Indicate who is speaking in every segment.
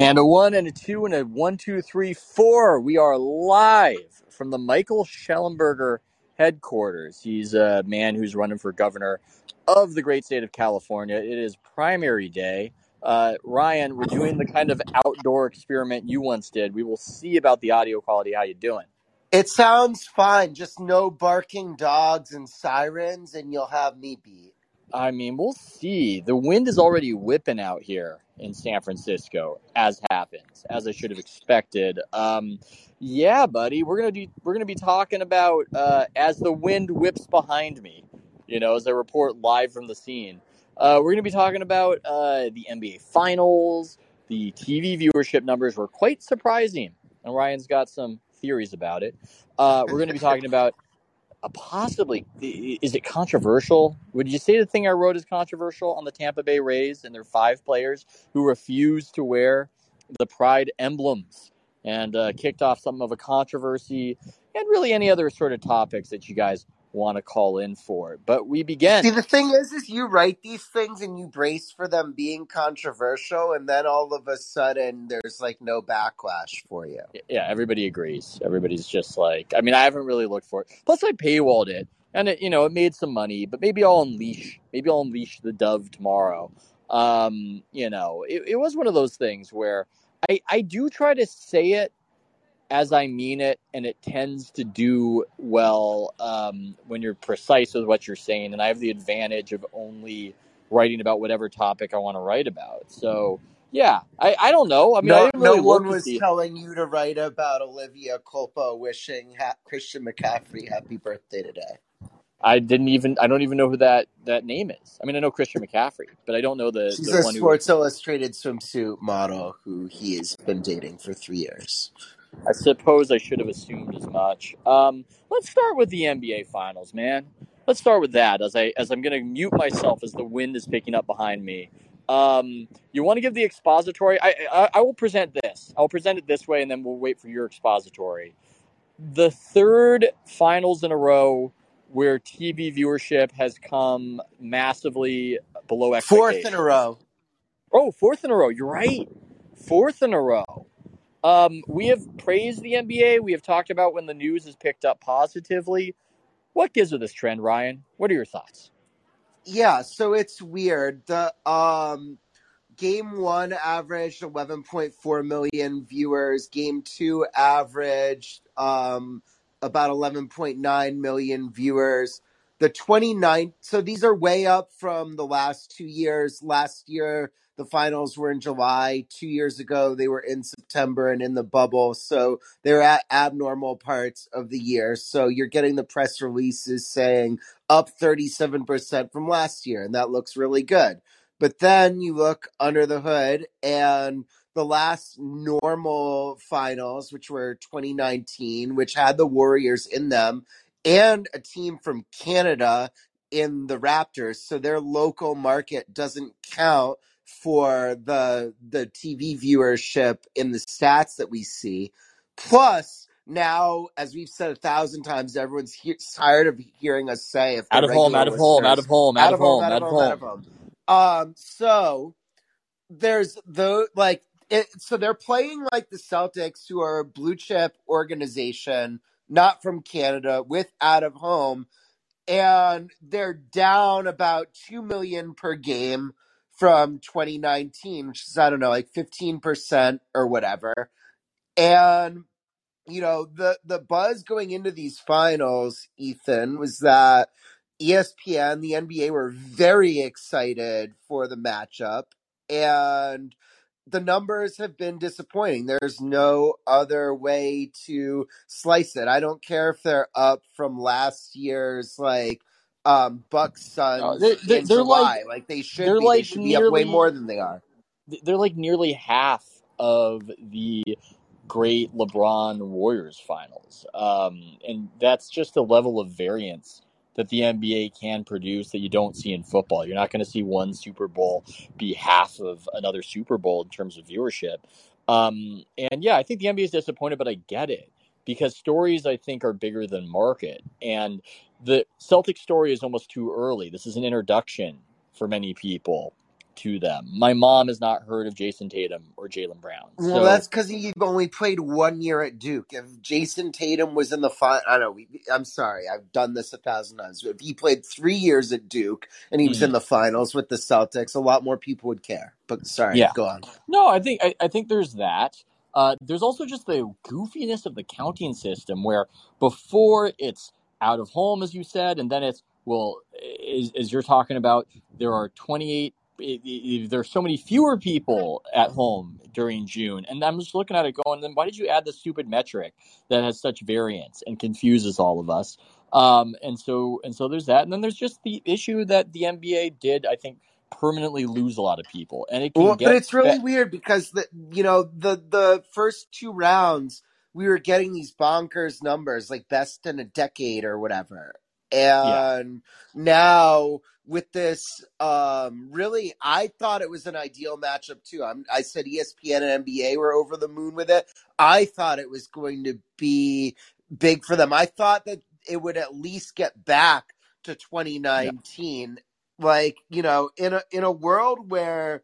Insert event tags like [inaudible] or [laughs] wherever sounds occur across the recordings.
Speaker 1: And a one and a two and a one, two, three, four. We are live from the Michael Shellenberger headquarters. He's a man who's running for governor of the great state of California. It is primary day. Uh, Ryan, we're doing the kind of outdoor experiment you once did. We will see about the audio quality. How you doing?
Speaker 2: It sounds fine. Just no barking dogs and sirens, and you'll have me beat.
Speaker 1: I mean, we'll see. The wind is already whipping out here in San Francisco, as happens, as I should have expected. Um, yeah, buddy, we're gonna be we're gonna be talking about uh, as the wind whips behind me. You know, as I report live from the scene, uh, we're gonna be talking about uh, the NBA Finals. The TV viewership numbers were quite surprising, and Ryan's got some theories about it. Uh, we're to be talking about possibly is it controversial? Would you say the thing I wrote is controversial on the Tampa Bay Rays and their five players who refused to wear the pride emblems and uh, kicked off some of a controversy and really any other sort of topics that you guys want to call in for. It. But we begin.
Speaker 2: See, the thing is, is you write these things and you brace for them being controversial, and then all of a sudden there's like no backlash for you.
Speaker 1: Yeah, everybody agrees. Everybody's just like, I mean, I haven't really looked for it. Plus, I paywalled it, and it, you know, it made some money. But maybe I'll unleash, maybe I'll unleash the dove tomorrow. Um, you know, it, it was one of those things where I I do try to say it as I mean it, and it tends to do well um, when you're precise with what you're saying. And I have the advantage of only writing about whatever topic I want to write about. So, yeah, I, I don't know. I mean,
Speaker 2: no,
Speaker 1: I really
Speaker 2: no one was telling you to write about Olivia Culpo wishing ha- Christian McCaffrey happy birthday today.
Speaker 1: I didn't even. I don't even know who that that name is. I mean, I know Christian McCaffrey, but I don't know the.
Speaker 2: She's
Speaker 1: the
Speaker 2: a
Speaker 1: one
Speaker 2: Sports
Speaker 1: who...
Speaker 2: Illustrated swimsuit model who he has been dating for three years.
Speaker 1: I suppose I should have assumed as much. Um, let's start with the NBA Finals, man. Let's start with that as I as I'm going to mute myself as the wind is picking up behind me. Um, you want to give the expository? I, I I will present this. I'll present it this way, and then we'll wait for your expository. The third finals in a row where TV viewership has come massively below expectations.
Speaker 2: Fourth in a row.
Speaker 1: Oh, fourth in a row. You're right. Fourth in a row. Um, we have praised the NBA. We have talked about when the news is picked up positively. What gives with this trend, Ryan? What are your thoughts?
Speaker 2: Yeah, so it's weird. The um, game one averaged 11.4 million viewers. Game two averaged um, about 11.9 million viewers. The 29th, so these are way up from the last two years. Last year, the finals were in July. Two years ago, they were in September and in the bubble. So they're at abnormal parts of the year. So you're getting the press releases saying up 37% from last year, and that looks really good. But then you look under the hood, and the last normal finals, which were 2019, which had the Warriors in them, and a team from Canada in the Raptors. So their local market doesn't count for the the TV viewership in the stats that we see. Plus, now, as we've said a thousand times, everyone's he- tired of hearing us say if
Speaker 1: out of home, out of home, out of home, out of home, out of home, out of home.
Speaker 2: Um, so there's the like it, so they're playing like the Celtics, who are a blue chip organization, not from Canada, with out of home, and they're down about two million per game from 2019, which is I don't know, like 15% or whatever. And you know, the the buzz going into these finals, Ethan, was that ESPN, the NBA were very excited for the matchup and the numbers have been disappointing. There's no other way to slice it. I don't care if they're up from last year's like um Bucks Suns
Speaker 1: No, they're- they're-
Speaker 2: in
Speaker 1: they're
Speaker 2: July.
Speaker 1: like-
Speaker 2: Like, they should
Speaker 1: they're
Speaker 2: be.
Speaker 1: like
Speaker 2: they should be up way more than they are.
Speaker 1: they're like nearly half of the great LeBron Warriors finals. Um, and that's just the level of variance that the NBA can produce that you don't see in football. You're not going to see one Super Bowl be half of another Super Bowl in terms of viewership. Um, and yeah, I think the NBA is disappointed, but I get it because stories I think are bigger than market. And the Celtic story is almost too early. This is an introduction for many people to them. My mom has not heard of Jayson Tatum or Jaylen Brown.
Speaker 2: Well, that's because he only played one year at Duke. If Jayson Tatum was in the final, I don't know. I'm sorry, I've done this a thousand times. If he played three years at Duke and he was
Speaker 1: Mhm.
Speaker 2: in the finals with the Celtics, a lot more people would care. But sorry,
Speaker 1: Yeah.
Speaker 2: go on.
Speaker 1: No, I think I, I think there's that. Uh, there's also just the goofiness of the counting system, where before it's out of home, as you said, and then it's well, as, as you're talking about, there are 28. i- i- There's so many fewer people at home during June, and I'm just looking at it going, then why did you add the stupid metric that has such variance and confuses all of us? Um, and so and so there's that, and then there's just the issue that the NBA did, I think, permanently lose a lot of people, and it can
Speaker 2: Well, but it's really weird because the you know the the first two rounds we were getting these bonkers numbers like best in a decade or whatever,
Speaker 1: Yeah.
Speaker 2: and now with this, um, really, I thought it was an ideal matchup too. I'm, I said ESPN and NBA were over the moon with it. I thought it was going to be big for them. I thought that it would at least get back to 2019 like you know in a in a world where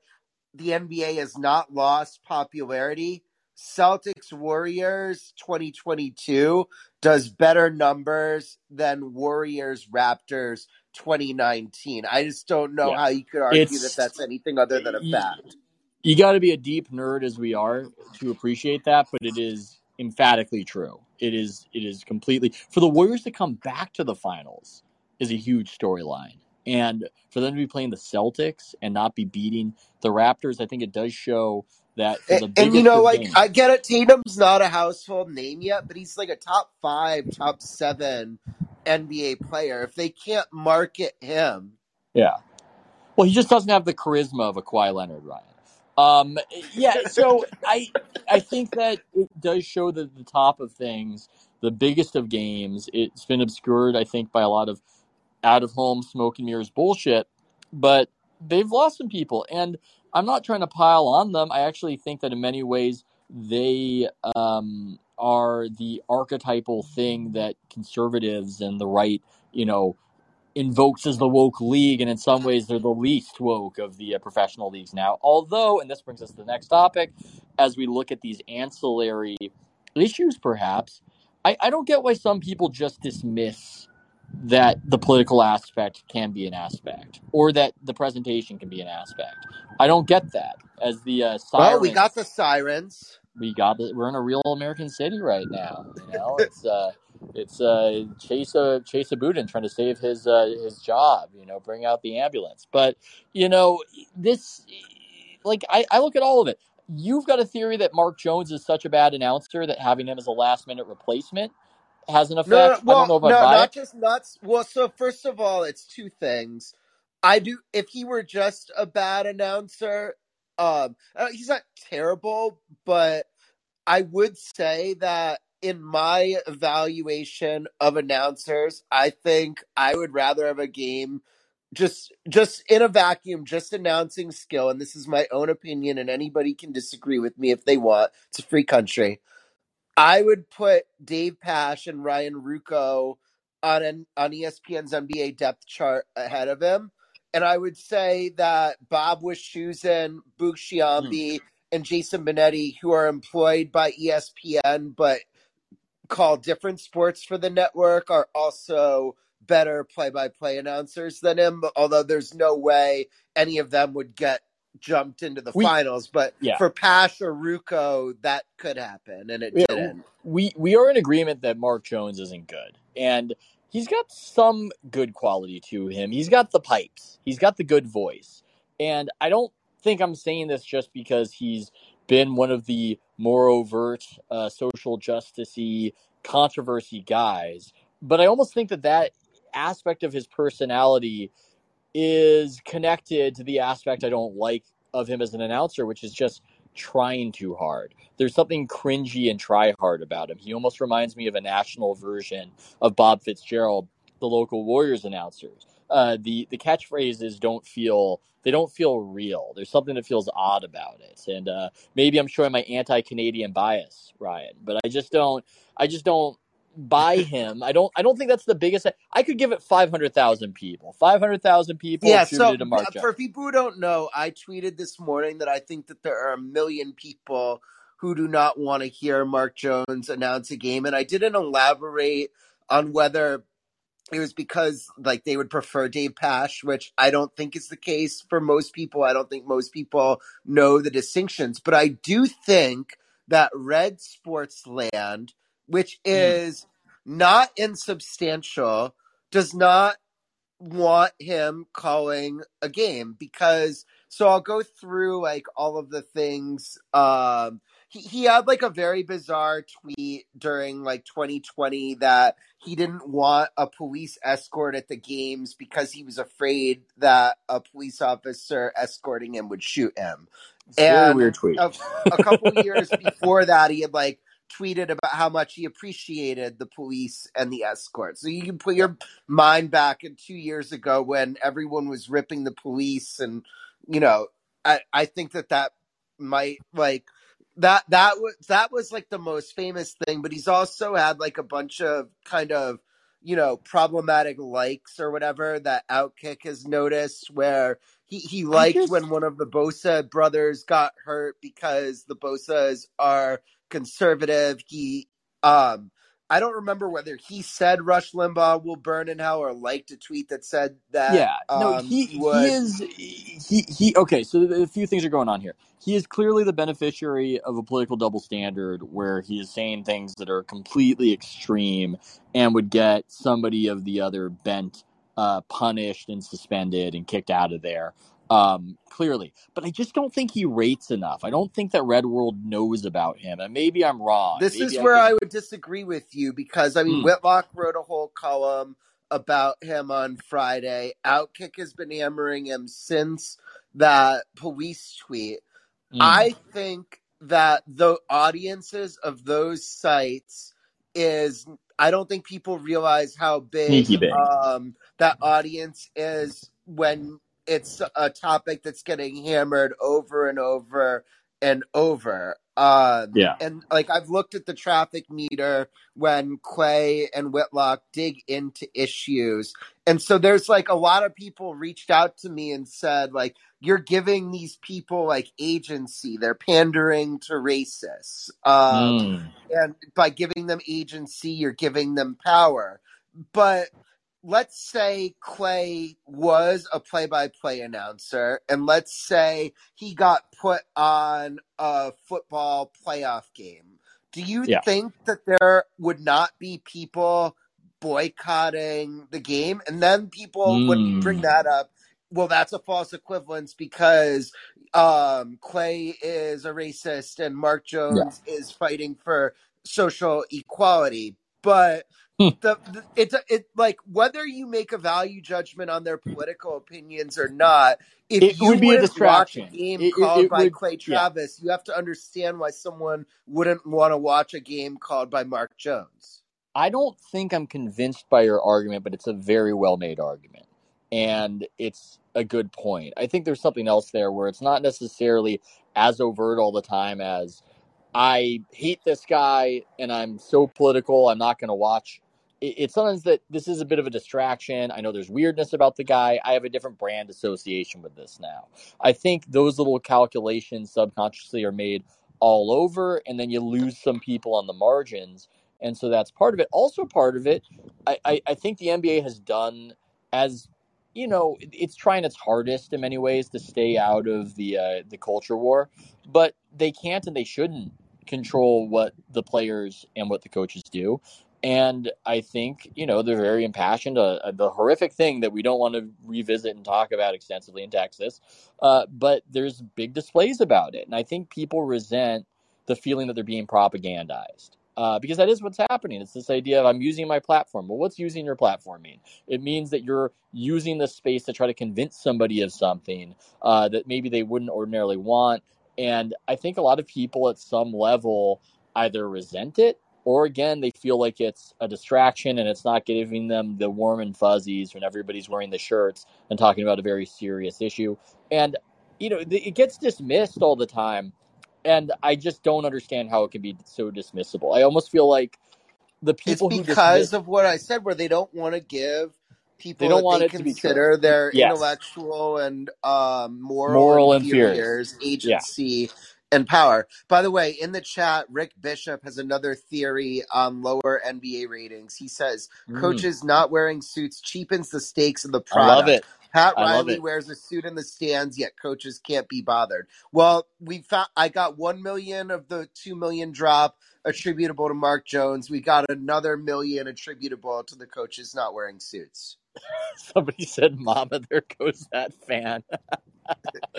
Speaker 2: the NBA has not lost popularity Celtics Warriors 2022 does better numbers than Warriors Raptors 2019 I just don't know
Speaker 1: Yeah.
Speaker 2: how you could argue
Speaker 1: It's-
Speaker 2: that that's anything other than a fact
Speaker 1: you got to be a deep nerd as we are to appreciate that, but it is emphatically true. It is it is completely for the Warriors to come back to the finals is a huge storyline. And for them to be playing the Celtics and not be beating the Raptors, I think it does show that for the
Speaker 2: and, and you know like
Speaker 1: games,
Speaker 2: I get it Tatum's not a household name yet but he's like a top 5 top 7 NBA player if they can't market him
Speaker 1: Yeah. Well, he just doesn't have the charisma of a Kawhi Leonard, Ryan. Um, yeah, so I I think that it does show that the top of things, the biggest of games. It's been obscured, I think, by a lot of out of home smoke and mirrors bullshit, but they've lost some people, and I'm not trying to pile on them. I actually think that in many ways they um, are the archetypal thing that conservatives and the right, you know, invokes as the woke league, and in some ways they're the least woke of the uh, professional leagues now. Although, and this brings us to the next topic, as we look at these ancillary issues, perhaps, I, I don't get why some people just dismiss that the political aspect can be an aspect, or that the presentation can be an aspect. I don't get that. As the uh, sirens,
Speaker 2: well we got the sirens
Speaker 1: we got the, we're in a real American city right now. You know, [laughs] it's uh, it's uh, Chase uh, Chesa Boudin trying to save his uh, his job. You know, bring out the ambulance. But you know, this like I, I look at all of it. You've got a theory that Mark Jones is such a bad announcer that having him as a last minute replacement has an effect.
Speaker 2: No, no,
Speaker 1: I don't know
Speaker 2: well, no, not just nuts. Well, so first of all, it's two things. I do. If he were just a bad announcer, um, uh, he's not terrible, but I would say that in my evaluation of announcers, I think I would rather have a game just just in a vacuum, just announcing skill. And this is my own opinion, and anybody can disagree with me if they want. It's a free country. I would put Dave Pasch and Ryan Ruocco on an, on ESPN's NBA depth chart ahead of him, and I would say that Bob Wischusen, Boog Sciambi, hmm. and Jason Benetti, who are employed by ESPN but call different sports for the network, are also better play-by-play announcers than him. Although there's no way any of them would get jumped into the
Speaker 1: We-
Speaker 2: finals, but
Speaker 1: Yeah.
Speaker 2: for Pasch or that could happen, and it
Speaker 1: Yeah,
Speaker 2: didn't.
Speaker 1: we we are in agreement that Mark Jones isn't good, and he's got some good quality to him. He's got the pipes. He's got the good voice, and I don't think I'm saying this just because he's been one of the more overt uh, social justicey controversy guys, but I almost think that that aspect of his personality is connected to the aspect I don't like of him as an announcer, which is just trying too hard. There's something cringy and try hard about him. He almost reminds me of a national version of Bob Fitzgerald, the local Warriors announcers. Uh, the the catchphrases don't feel they don't feel real. There's something that feels odd about it, and uh, maybe I'm showing my anti-Canadian bias, Ryan, but I just don't I just don't buy him. I don't. I don't think that's the biggest. I could give it five hundred thousand people. Five hundred thousand people
Speaker 2: Yeah, so uh, for people who don't know, I tweeted this morning that I think that there are a million people who do not want to hear Mark Jones announce a game, and I didn't elaborate on whether it was because like they would prefer Dave Pasch, which I don't think is the case for most people. I don't think most people know the distinctions, but I do think that Red Sports Land, which
Speaker 1: Mm.
Speaker 2: is not insubstantial, does not want him calling a game because so I'll go through like all of the things um he, he had like a very bizarre tweet during like 2020 that he didn't want a police escort at the games because he was afraid that a police officer escorting him would shoot him.
Speaker 1: It's a very weird tweet.
Speaker 2: a, a couple [laughs] years before that, he had like tweeted about how much he appreciated the police and the escort. So you can put your mind back in two years ago when everyone was ripping the police, and you know, I I think that that might like that that was that was like the most famous thing. But he's also had like a bunch of kind of you know problematic likes or whatever that Outkick has noticed where. He, he liked
Speaker 1: just
Speaker 2: when one of the Bosa brothers got hurt because the Bosas are conservative. He um I don't remember whether he said Rush Limbaugh will burn in hell or liked a tweet that said that
Speaker 1: Yeah, no,
Speaker 2: um
Speaker 1: he
Speaker 2: he
Speaker 1: he is he he. Okay, so a few things are going on here. He is clearly the beneficiary of a political double standard, where he is saying things that are completely extreme and would get somebody of the other bent uh, punished and suspended and kicked out of there. Um, clearly, but I just don't think he rates enough. I don't think that Red World knows about him, and maybe I'm wrong.
Speaker 2: This
Speaker 1: Maybe
Speaker 2: is
Speaker 1: I
Speaker 2: where. I would disagree with you because I mean
Speaker 1: Mm,
Speaker 2: Whitlock wrote a whole column about him on Friday. Outkick has been hammering him since that police tweet.
Speaker 1: mm,
Speaker 2: I think that the audiences of those sites is I don't think people realize how big
Speaker 1: big.
Speaker 2: um that audience is when it's a topic that's getting hammered over and over and over. Um
Speaker 1: Yeah.
Speaker 2: and like I've looked at the traffic meter when Clay and Whitlock dig into issues. And so there's like a lot of people reached out to me and said like you're giving these people like agency. They're pandering to racists. Um,
Speaker 1: Mm,
Speaker 2: and by giving them agency, you're giving them power. But let's say Clay was a play by play announcer, and let's say he got put on a football playoff game. Do you
Speaker 1: yeah.
Speaker 2: think that there would not be people boycotting the game? And then people, when we bring
Speaker 1: Mm,
Speaker 2: that up, well, that's a false equivalence because um, Clay is a racist and Mark
Speaker 1: yeah.
Speaker 2: Jones is fighting for social equality. But
Speaker 1: Hmm.
Speaker 2: the, the it's it like whether you make a value judgment on their political opinions or not. If
Speaker 1: It
Speaker 2: you
Speaker 1: would be a
Speaker 2: watch a
Speaker 1: distraction.
Speaker 2: game
Speaker 1: It, it,
Speaker 2: called
Speaker 1: it
Speaker 2: by
Speaker 1: would,
Speaker 2: Clay
Speaker 1: yeah.
Speaker 2: Travis, you have to understand why someone wouldn't want to watch a game called by Mark Jones.
Speaker 1: I don't think I'm convinced by your argument, but it's a very well made argument. And it's a good point. I think there's something else there where it's not necessarily as overt all the time as I hate this guy and I'm so political, I'm not going to watch. It- It's sometimes that this is a bit of a distraction. I know there's weirdness about the guy. I have a different brand association with this now. I think those little calculations subconsciously are made all over, and then you lose some people on the margins. And so that's part of it. Also, part of it, I, I, I think the NBA has done as you know, it's trying its hardest in many ways to stay out of the uh, the culture war, but they can't and they shouldn't control what the players and what the coaches do. And I think you know they're very impassioned. Uh, uh, the horrific thing that we don't want to revisit and talk about extensively in Texas, uh, but there's big displays about it, and I think people resent the feeling that they're being propagandized. Uh, because that is what's happening. It's this idea of I'm using my platform. Well, what's using your platform mean? It means that you're using the space to try to convince somebody of something uh, that maybe they wouldn't ordinarily want. And I think a lot of people at some level either resent it or again they feel like it's a distraction and it's not giving them the warm and fuzzies when everybody's wearing the shirts and talking about a very serious issue. And you know, it gets dismissed all the time and I just don't understand how it can be so dismissible. I almost feel like the
Speaker 2: It's
Speaker 1: people who
Speaker 2: because
Speaker 1: dismiss
Speaker 2: of what I said, where they don't want to give people
Speaker 1: they don't
Speaker 2: that
Speaker 1: want
Speaker 2: they
Speaker 1: it to be true.
Speaker 2: consider their
Speaker 1: Yes.
Speaker 2: intellectual and um, moral,
Speaker 1: Moral
Speaker 2: inferiors agency and power. By the way, in the chat, Rick Bishop has another theory on lower NBA ratings. He says
Speaker 1: Mm,
Speaker 2: coaches not wearing suits cheapens the stakes of the
Speaker 1: I love
Speaker 2: product.
Speaker 1: it.
Speaker 2: Pat
Speaker 1: I
Speaker 2: Riley wears a suit in the stands, yet coaches can't be bothered. Well, we found I got one million of the two million drop attributable to Mark Jones. We got another million attributable to the coaches not wearing suits. [laughs]
Speaker 1: Somebody said, "Mama, there goes that fan." [laughs]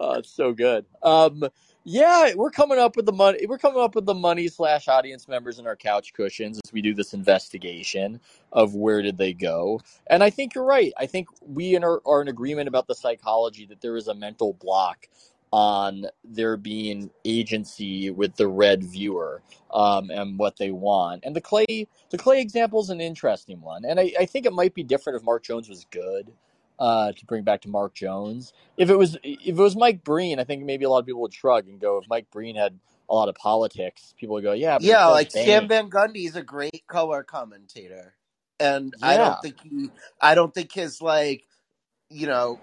Speaker 1: oh, it's so good. Um, yeah, we're coming up with the money. We're coming up with the money slash audience members in our couch cushions as we do this investigation of where did they go. And I think you're right. I think we are in agreement about the psychology that there is a mental block on there being agency with the red viewer um, and what they want. And the clay, the clay example is an interesting one. And I, I think it might be different if Mark Jones was good. Uh, to bring back to Mark Jones, if it was if it was Mike Breen, I think maybe a lot of people would shrug and go. If Mike Breen had a lot of politics, people would go, "Yeah, but
Speaker 2: Yeah, like Sam. Van Gundy is a great color commentator, and I don't think he, I don't think his like, you know,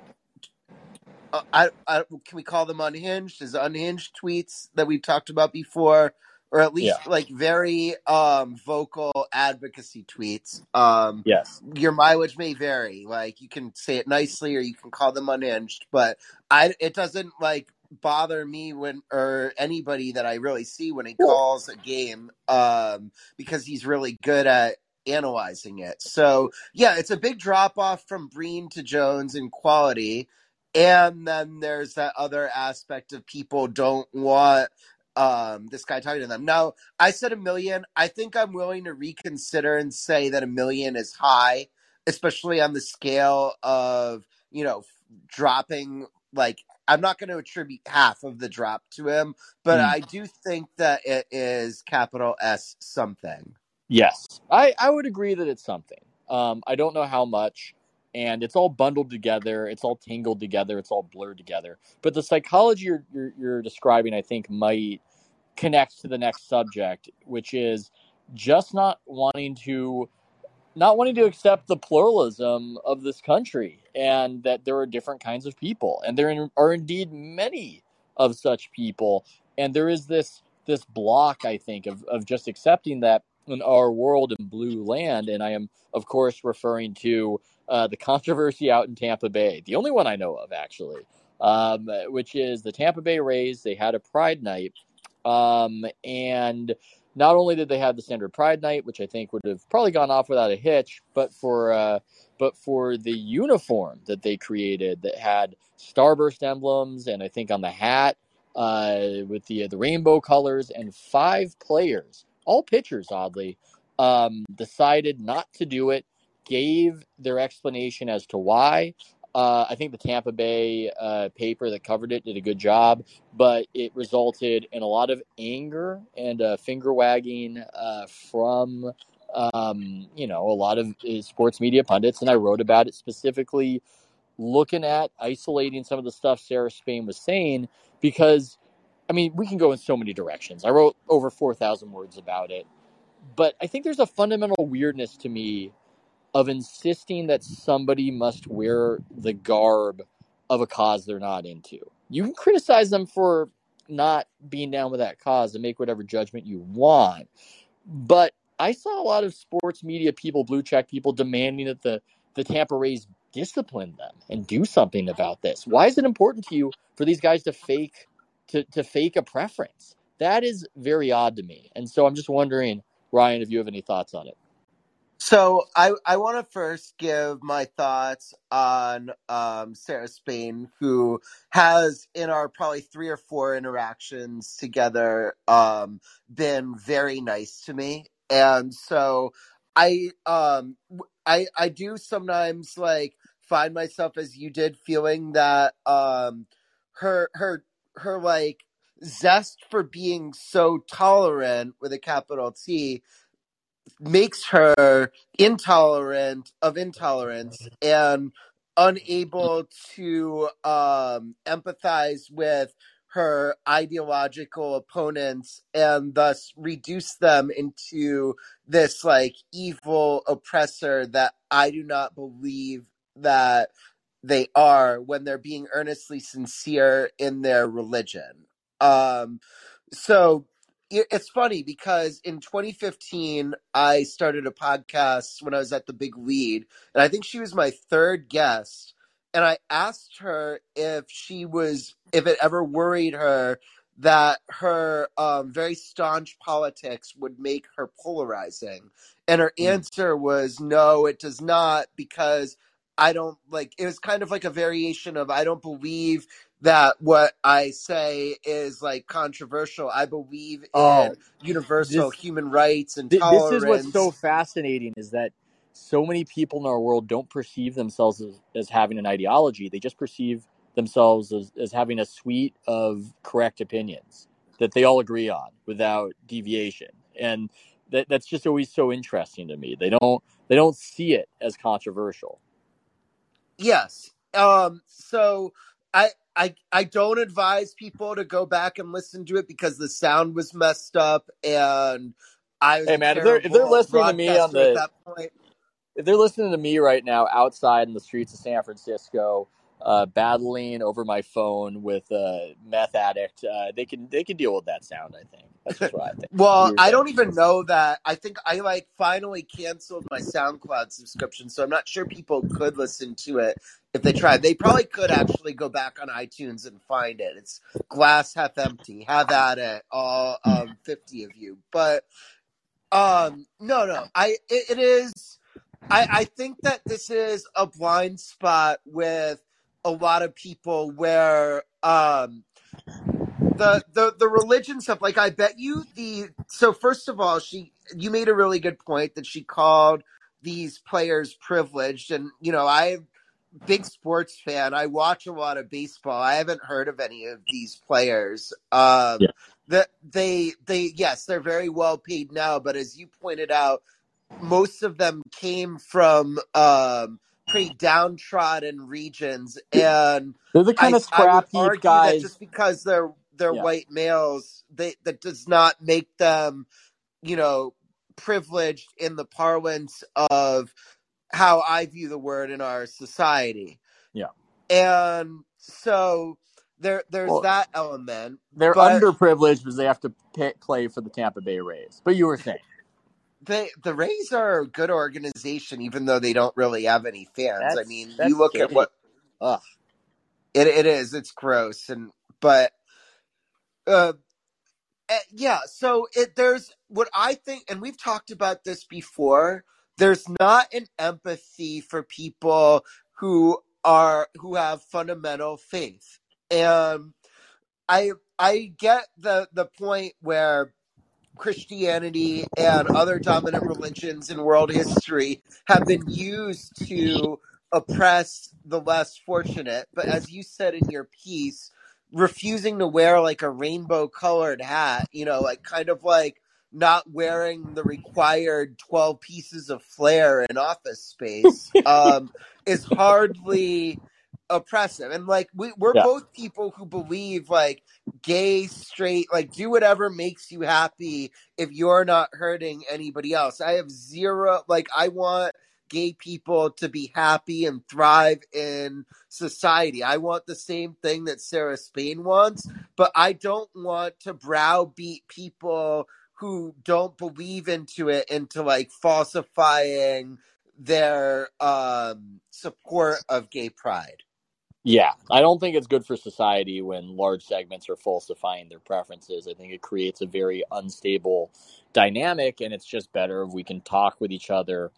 Speaker 2: uh, I, I can we call them unhinged? His unhinged tweets that we've talked about before, or at
Speaker 1: yeah,
Speaker 2: least like very um vocal advocacy tweets. Um,
Speaker 1: yes,
Speaker 2: your mileage may vary. Like you can say it nicely, or you can call them unhinged, but I it doesn't like bother me when or anybody that I really see when he calls a game um because he's really good at analyzing it. So yeah, it's a big drop off from Breen to Jones in quality. And then there's that other aspect of people don't want um this guy talking to them. Now, I said a million. I think I'm willing to reconsider and say that a million is high, especially on the scale of, you know, dropping like I'm not going to attribute half of the drop to him, but
Speaker 1: mm,
Speaker 2: I do think that it is capital S something.
Speaker 1: yes, I I would agree that it's something. Um, I don't know how much, and it's all bundled together. It's all tangled together. It's all blurred together. But the psychology you're you're, you're describing, I think, might connect to the next subject, which is just not wanting to not wanting to accept the pluralism of this country and that there are different kinds of people and there are indeed many of such people and there is this this block i think of, of just accepting that in our world in blue land and i am of course referring to uh, the controversy out in tampa bay the only one i know of actually um, which is the tampa bay rays they had a pride night um, and not only did they have the standard Pride Night, which I think would have probably gone off without a hitch, but for uh, but for the uniform that they created that had starburst emblems, and I think on the hat uh, with the the rainbow colors, and five players, all pitchers, oddly, um, decided not to do it. Gave their explanation as to why. Uh, I think the Tampa Bay uh, paper that covered it did a good job, but it resulted in a lot of anger and uh, finger wagging uh, from um, you know a lot of uh, sports media pundits, and I wrote about it specifically, looking at isolating some of the stuff Sarah Spain was saying because I mean we can go in so many directions. I wrote over four thousand words about it, but I think there's a fundamental weirdness to me of insisting that somebody must wear the garb of a cause they're not into. You can criticize them for not being down with that cause and make whatever judgment you want. But I saw a lot of sports media people, blue check people, demanding that the, the Tampa Rays discipline them and do something about this. Why is it important to you for these guys to fake to, to fake a preference? That is very odd to me. And so I'm just wondering, Ryan, if you have any thoughts on it.
Speaker 2: So I I want to first give my thoughts on um, Sarah Spain, who has in our probably three or four interactions together um, been very nice to me, and so I um I I do sometimes like find myself as you did feeling that um her her her like zest for being so tolerant with a capital T makes her intolerant of intolerance and unable to um, empathize with her ideological opponents and thus reduce them into this like evil oppressor that I do not believe that they are when they're being earnestly sincere in their religion. Um, so it's funny because in 2015 I started a podcast when I was at the Big Lead, and I think she was my third guest. And I asked her if she was, if it ever worried her that her um, very staunch politics would make her polarizing. And her
Speaker 1: Mm.
Speaker 2: answer was no, it does not, because I don't like it was kind of like a variation of I don't believe that what I say is like controversial. I believe
Speaker 1: Oh,
Speaker 2: in universal
Speaker 1: this
Speaker 2: human rights and
Speaker 1: Th- this is what's so fascinating is that so many people in our world don't perceive themselves as, as having an ideology. They just perceive themselves as, as having a suite of correct opinions that they all agree on without deviation. And that, that's just always so interesting to me. They don't they don't see it as controversial.
Speaker 2: Yes. Um so I I I don't advise people to go back and listen to it because the sound was messed up and I was
Speaker 1: Hey man, if they're if they're listening to me on the
Speaker 2: that point.
Speaker 1: if they're listening to me right now outside in the streets of San Francisco, uh, battling over my phone with a meth addict, uh, they can they can deal with that sound. I think that's just what I think.
Speaker 2: Well,
Speaker 1: You were
Speaker 2: I
Speaker 1: saying.
Speaker 2: don't even know that. I think I like finally canceled my SoundCloud subscription, so I'm not sure people could listen to it if they tried. They probably could actually go back on iTunes and find it. It's glass half empty. Have at it, all um, 50 of you. But um, no, no, I it, it is. I I think that this is a blind spot with a lot of people where um the the the religion stuff like i bet you the so first of all she you made a really good point that she called these players privileged. And you know i big sports fan. I watch a lot of baseball. I haven't heard of any of these players. Um
Speaker 1: Yeah.
Speaker 2: that they they yes they're very well paid now. But as you pointed out most of them came from um pretty downtrodden regions. And
Speaker 1: They're the kind
Speaker 2: I
Speaker 1: of
Speaker 2: I would
Speaker 1: scrap heap
Speaker 2: argue that
Speaker 1: guys.
Speaker 2: just because they're they're
Speaker 1: Yeah.
Speaker 2: white males, they that does not make them, you know, privileged in the parlance of how I view the word in our society.
Speaker 1: Yeah.
Speaker 2: And so there there's
Speaker 1: Well,
Speaker 2: that element,
Speaker 1: they're
Speaker 2: but
Speaker 1: underprivileged because they have to pay, play for the Tampa Bay Rays. But you were saying
Speaker 2: they the Rays are a good organization, even though they don't really have any fans. I mean, you look at what
Speaker 1: Ugh.
Speaker 2: it it is. It's gross, and but uh, Uh, yeah, so it there's what I think, and we've talked about this before. There's not an empathy for people who are who have fundamental faith, and I I get the the point where Christianity and other dominant religions in world history have been used to oppress the less fortunate. But as you said in your piece, refusing to wear like a rainbow colored hat, you know, like kind of like not wearing the required 12 pieces of flair in office space [laughs] um, is hardly oppressive. And like we, we're
Speaker 1: Yeah.
Speaker 2: both people who believe like gay, straight, like do whatever makes you happy if you're not hurting anybody else. I have zero, like, I want gay people to be happy and thrive in society. I want the same thing that Sarah Spain wants, but I don't want to browbeat people who don't believe into it into like falsifying their um support of gay pride.
Speaker 1: Yeah, I don't think it's good for society when large segments are falsifying their preferences. I think it creates a very unstable dynamic, and it's just better if we can talk with each other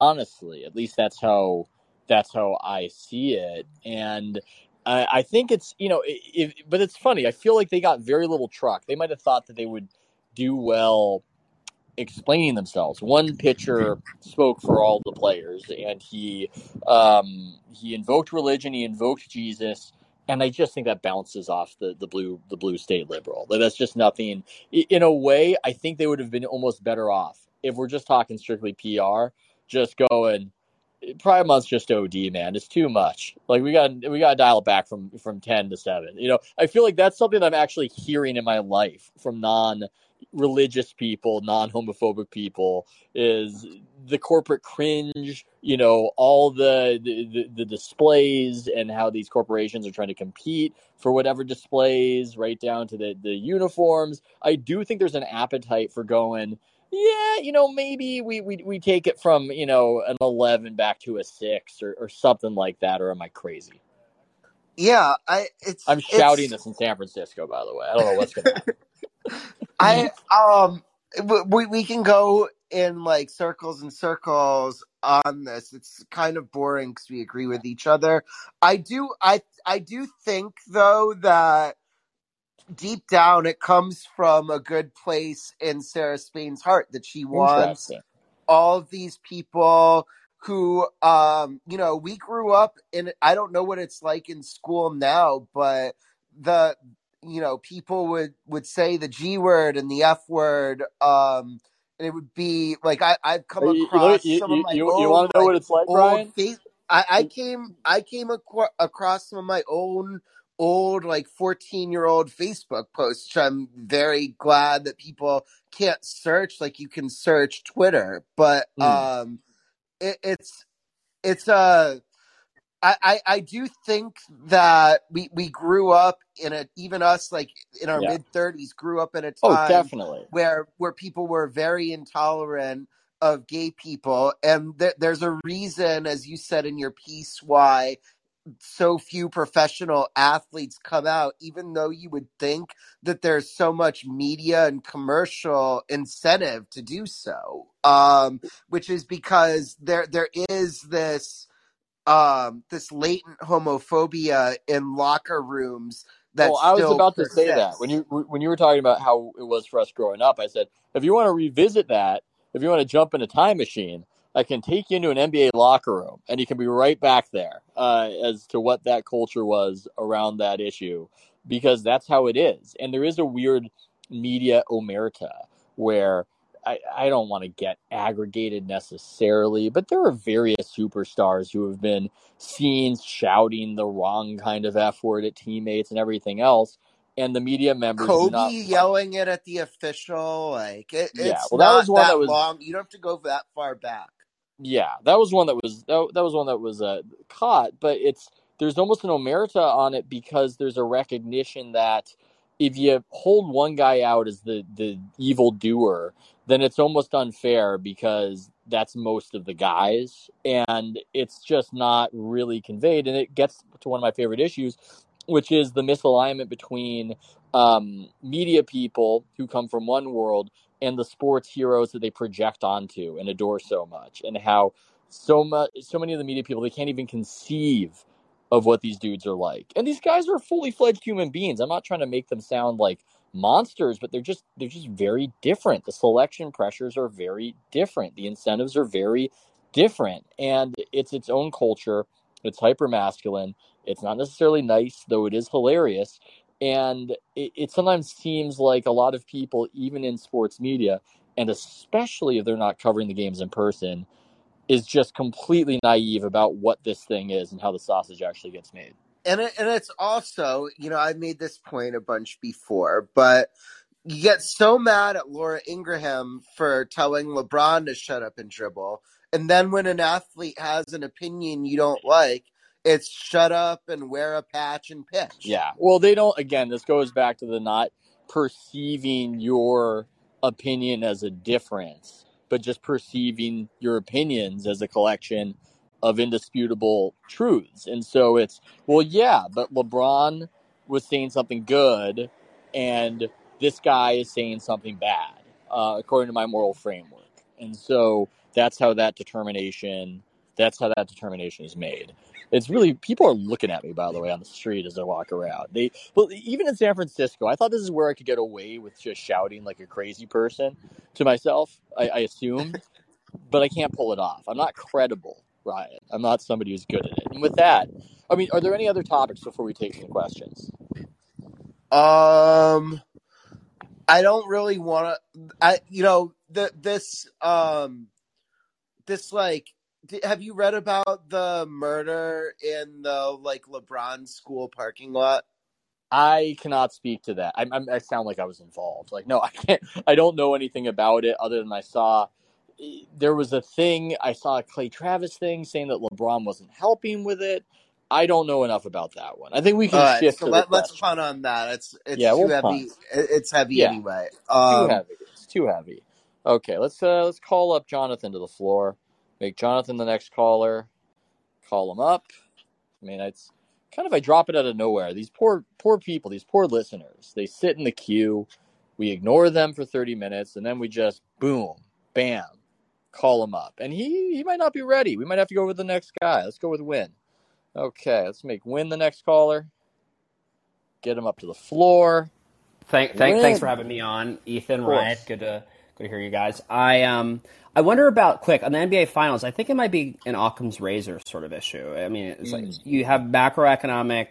Speaker 1: honestly. At least that's how that's how I see it, and I, I think it's you know, if, but it's funny. I feel like they got very little truck. They might have thought that they would do well explaining themselves. One pitcher spoke for all the players, and he um, he invoked religion, he invoked Jesus, and I just think that bounces off the, the blue the blue state liberal. That's just nothing. In a way, I think they would have been almost better off if we're just talking strictly PR. Just going, Pride Month's just OD, man. It's too much. Like we got we got to dial it back from from ten to seven. You know, I feel like that's something that I'm actually hearing in my life from non religious people, non homophobic people, is the corporate cringe. You know, all the, the the displays and how these corporations are trying to compete for whatever displays, right down to the the uniforms. I do think there's an appetite for going yeah, you know, maybe we, we, we take it from, you know, an 11 back to a 6 or, or something like that, or am I crazy?
Speaker 2: Yeah, I it's
Speaker 1: I'm shouting
Speaker 2: it's,
Speaker 1: this in San Francisco, by the way. I don't know what's going to happen. [laughs]
Speaker 2: I um we we can go in like circles and circles on this. It's kind of boring because we agree with each other. I do I I do think though that deep down it comes from a good place in Sarah Spain's heart that she wants all of these people who um you know we grew up in I don't know what it's like in school now but the you know people would would say the G word and the F word um and it would be like I I've come
Speaker 1: You,
Speaker 2: across
Speaker 1: you,
Speaker 2: some
Speaker 1: you,
Speaker 2: of my
Speaker 1: you, you want to know
Speaker 2: like
Speaker 1: what it's like, Brian?
Speaker 2: face I I came I came acro- across some of my own old like 14 year old Facebook posts which I'm very glad that people can't search like you can search Twitter but
Speaker 1: Hmm.
Speaker 2: um it, it's it's uh I, I I do think that we we grew up in a even us like in our
Speaker 1: Yeah.
Speaker 2: mid 30s grew up in a
Speaker 1: Oh,
Speaker 2: time
Speaker 1: definitely.
Speaker 2: where where people were very intolerant of gay people and th- there's a reason as you said in your piece why so few professional athletes come out even though you would think that there's so much media and commercial incentive to do so um which is because there there is this um this latent homophobia in locker rooms that
Speaker 1: Well, I was about to say that when you when you were talking about how it was for us growing up. I said, if you want to revisit that, if you want to jump in a time machine, I can take you into an NBA locker room, and you can be right back there uh, as to what that culture was around that issue, because that's how it is. And there is a weird media omerta where I, I don't want to get aggregated necessarily, but there are various superstars who have been seen shouting the wrong kind of F word at teammates and everything else. And the media members
Speaker 2: Kobe
Speaker 1: not.
Speaker 2: yelling it at the official, like it,
Speaker 1: Yeah,
Speaker 2: it's
Speaker 1: well, that
Speaker 2: not
Speaker 1: was one
Speaker 2: that
Speaker 1: that was
Speaker 2: long. You don't have to go that far back.
Speaker 1: Yeah, that was one that was that, that was one that was uh, caught, but it's there's almost an omerta on it because there's a recognition that if you hold one guy out as the the evil doer, then it's almost unfair because that's most of the guys, and it's just not really conveyed, and it gets to one of my favorite issues, which is the misalignment between um, media people who come from one world and the sports heroes that they project onto and adore so much, and how so much, so many of the media people they can't even conceive of what these dudes are like. And these guys are fully fledged human beings. I'm not trying to make them sound like monsters, but they're just they're just very different. The selection pressures are very different. The incentives are very different, and it's its own culture. It's hyper masculine. It's not necessarily nice, though it is hilarious. And it, it sometimes seems like a lot of people, even in sports media, and especially if they're not covering the games in person, is just completely naive about what this thing is and how the sausage actually gets made.
Speaker 2: And it, and it's also, you know, I've made this point a bunch before, but you get so mad at Laura Ingraham for telling LeBron to shut up and dribble, and then when an athlete has an opinion you don't like, it's shut up and wear a patch and pitch.
Speaker 1: Yeah. Well, they don't. Again, this goes back to the not perceiving your opinion as a difference, but just perceiving your opinions as a collection of indisputable truths. And so it's, well, yeah, but LeBron was saying something good, and this guy is saying something bad, uh, according to my moral framework. And so that's how that determination. That's how that determination is made. It's really people are looking at me by the way on the street as I walk around. They well even in San Francisco, I thought this is where I could get away with just shouting like a crazy person to myself. I, I assumed, [laughs] but I can't pull it off. I'm not credible, Ryan. I'm not somebody who's good at it. And with that, I mean, are there any other topics before we take some questions?
Speaker 2: Um, I don't really want to. I you know the this um this like have you read about the murder in the like LeBron school parking lot?
Speaker 1: I cannot speak to that. I, I, I sound like I was involved. Like, no, [laughs] I can't. I don't know anything about it other than I saw there was a thing. I saw a Clay Travis thing saying that LeBron wasn't helping with it. I don't know enough about that one. I think we can
Speaker 2: right,
Speaker 1: shift
Speaker 2: so
Speaker 1: to
Speaker 2: let,
Speaker 1: question.
Speaker 2: punt on that. It's it's
Speaker 1: Yeah,
Speaker 2: too
Speaker 1: we'll
Speaker 2: heavy.
Speaker 1: punt.
Speaker 2: It's heavy
Speaker 1: Yeah.
Speaker 2: anyway.
Speaker 1: Too
Speaker 2: Um,
Speaker 1: heavy. It's too heavy. Okay, let's uh let's call up Jonathan to the floor. Make Jonathan the next caller. Call him up. I mean, it's kind of I drop it out of nowhere. These poor poor people, these poor listeners. They sit in the queue. We ignore them for 30 minutes and then we just boom, bam, call him up. And he he might not be ready. We might have to go with the next guy. Let's go with Win. Okay, let's make Win the next caller. Get him up to the floor.
Speaker 3: Thank, thank, thanks for having me on, Ethan. Ryan. Good to good to hear you guys. I um I wonder about quick on the NBA Finals. I think it might be an Occam's razor sort of issue. I mean, it's like
Speaker 1: Mm.
Speaker 3: you have macroeconomic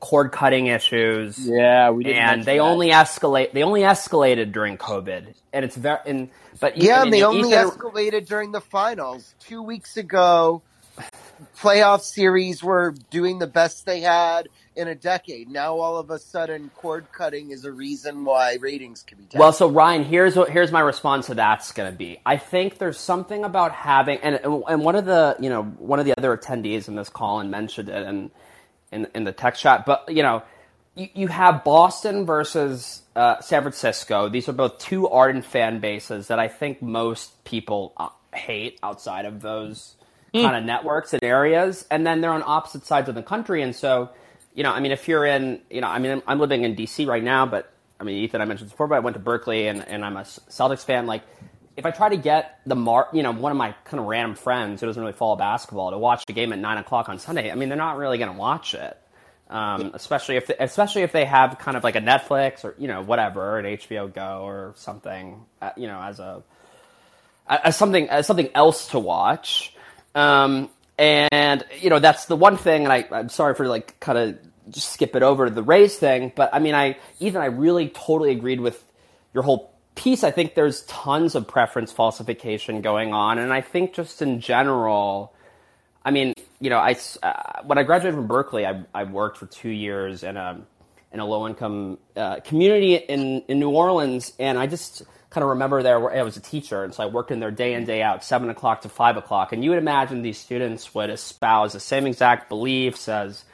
Speaker 3: cord cutting issues,
Speaker 1: Yeah, we didn't
Speaker 3: and they
Speaker 1: that.
Speaker 3: only escalate. They only escalated during COVID, and it's very. And but
Speaker 2: yeah,
Speaker 3: I
Speaker 2: and
Speaker 3: mean,
Speaker 2: they only
Speaker 3: Ethan,
Speaker 2: escalated during the finals. Two weeks ago, playoff series were doing the best they had in a decade. Now all of a sudden, cord cutting is a reason why ratings can be down.
Speaker 3: Well, so Ryan, here's what here's my response to that's going to be. I think there's something about having, and and one of the you know one of the other attendees in this call and mentioned it in in, in the text chat, but you know. You, you have Boston versus uh, San Francisco. These are both two ardent fan bases that I think most people uh, hate outside of those kind of networks and areas. And then they're on opposite sides of the country. And so, you know, I mean, if you're in, you know, I mean, I'm, I'm living in DC right now, but I mean, Ethan, I mentioned before, but I went to Berkeley and, and I'm a Celtics fan. Like, if I try to get the mar, you know, one of my kind of random friends who doesn't really follow basketball to watch the game at nine o'clock on Sunday, I mean, they're not really going to watch it. Um, especially if they, especially if they have kind of like a Netflix or you know whatever an HBO Go or something uh, you know as a as something as something else to watch. Um, and you know that's the one thing. And I, I'm sorry for like kind of just skip it over to the Rays thing, but I mean, I Ethan, I really totally agreed with your whole piece. I think there's tons of preference falsification going on, and I think just in general. I mean, you know, I uh, when I graduated from Berkeley, I, I worked for two years in a in a low income uh, community in in New Orleans, and I just kind of remember there I was a teacher, and so I worked in there day in day out, seven o'clock to five o'clock, and you would imagine these students would espouse the same exact beliefs as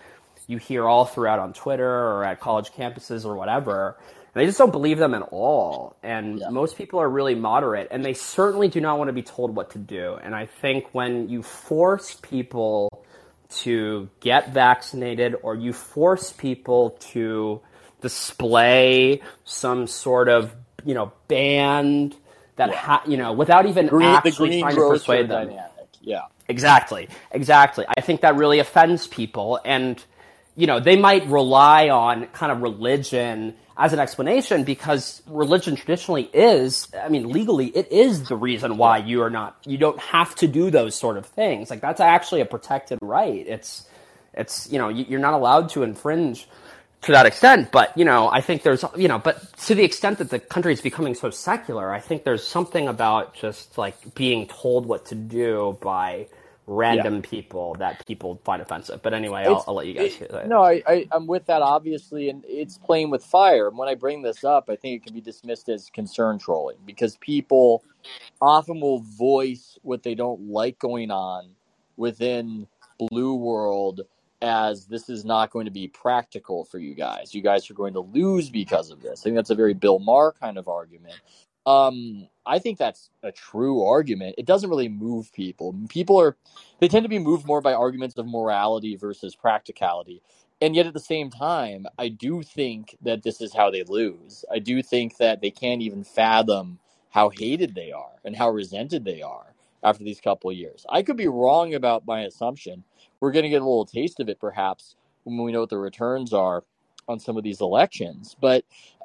Speaker 3: you hear all throughout on Twitter or at college campuses or whatever. And they just don't believe them at all. And
Speaker 1: Yeah.
Speaker 3: most people are really moderate, and they certainly do not want to be told what to do. And I think when you force people to get vaccinated or you force people to display some sort of, you know, band that,
Speaker 1: Yeah.
Speaker 3: ha- you know, without even
Speaker 1: Green,
Speaker 3: actually trying to persuade them.
Speaker 1: dynamic. Yeah.
Speaker 3: Exactly. Exactly. I think that really offends people and you know, they might rely on kind of religion as an explanation because religion traditionally is, I mean, legally, it is the reason why you are not, you don't have to do those sort of things. Like that's actually a protected right. It's, it's, you know, you're not allowed to infringe to that extent. But, you know, I think there's, you know, but to the extent that the country is becoming so secular, I think there's something about just like being told what to do by random people that people find offensive. But anyway, I'll, I'll let you guys
Speaker 1: it-
Speaker 3: hear that.
Speaker 1: No, I, I, I'm with that, obviously, and it's playing with fire. And when I bring this up, I think it can be dismissed as concern trolling because people often will voice what they don't like going on within Blue World as this is not going to be practical for you guys. You guys are going to lose because of this. I think that's a very Bill Maher kind of argument. Um, I think that's a true argument. It doesn't really move people. People are they tend to be moved more by arguments of morality versus practicality. And yet at the same time, I do think that this is how they lose. I do think that they can't even fathom how hated they are and how resented they are after these couple of years. I could be wrong about my assumption. We're going to get a little taste of it perhaps when we know what the returns are on some of these elections. But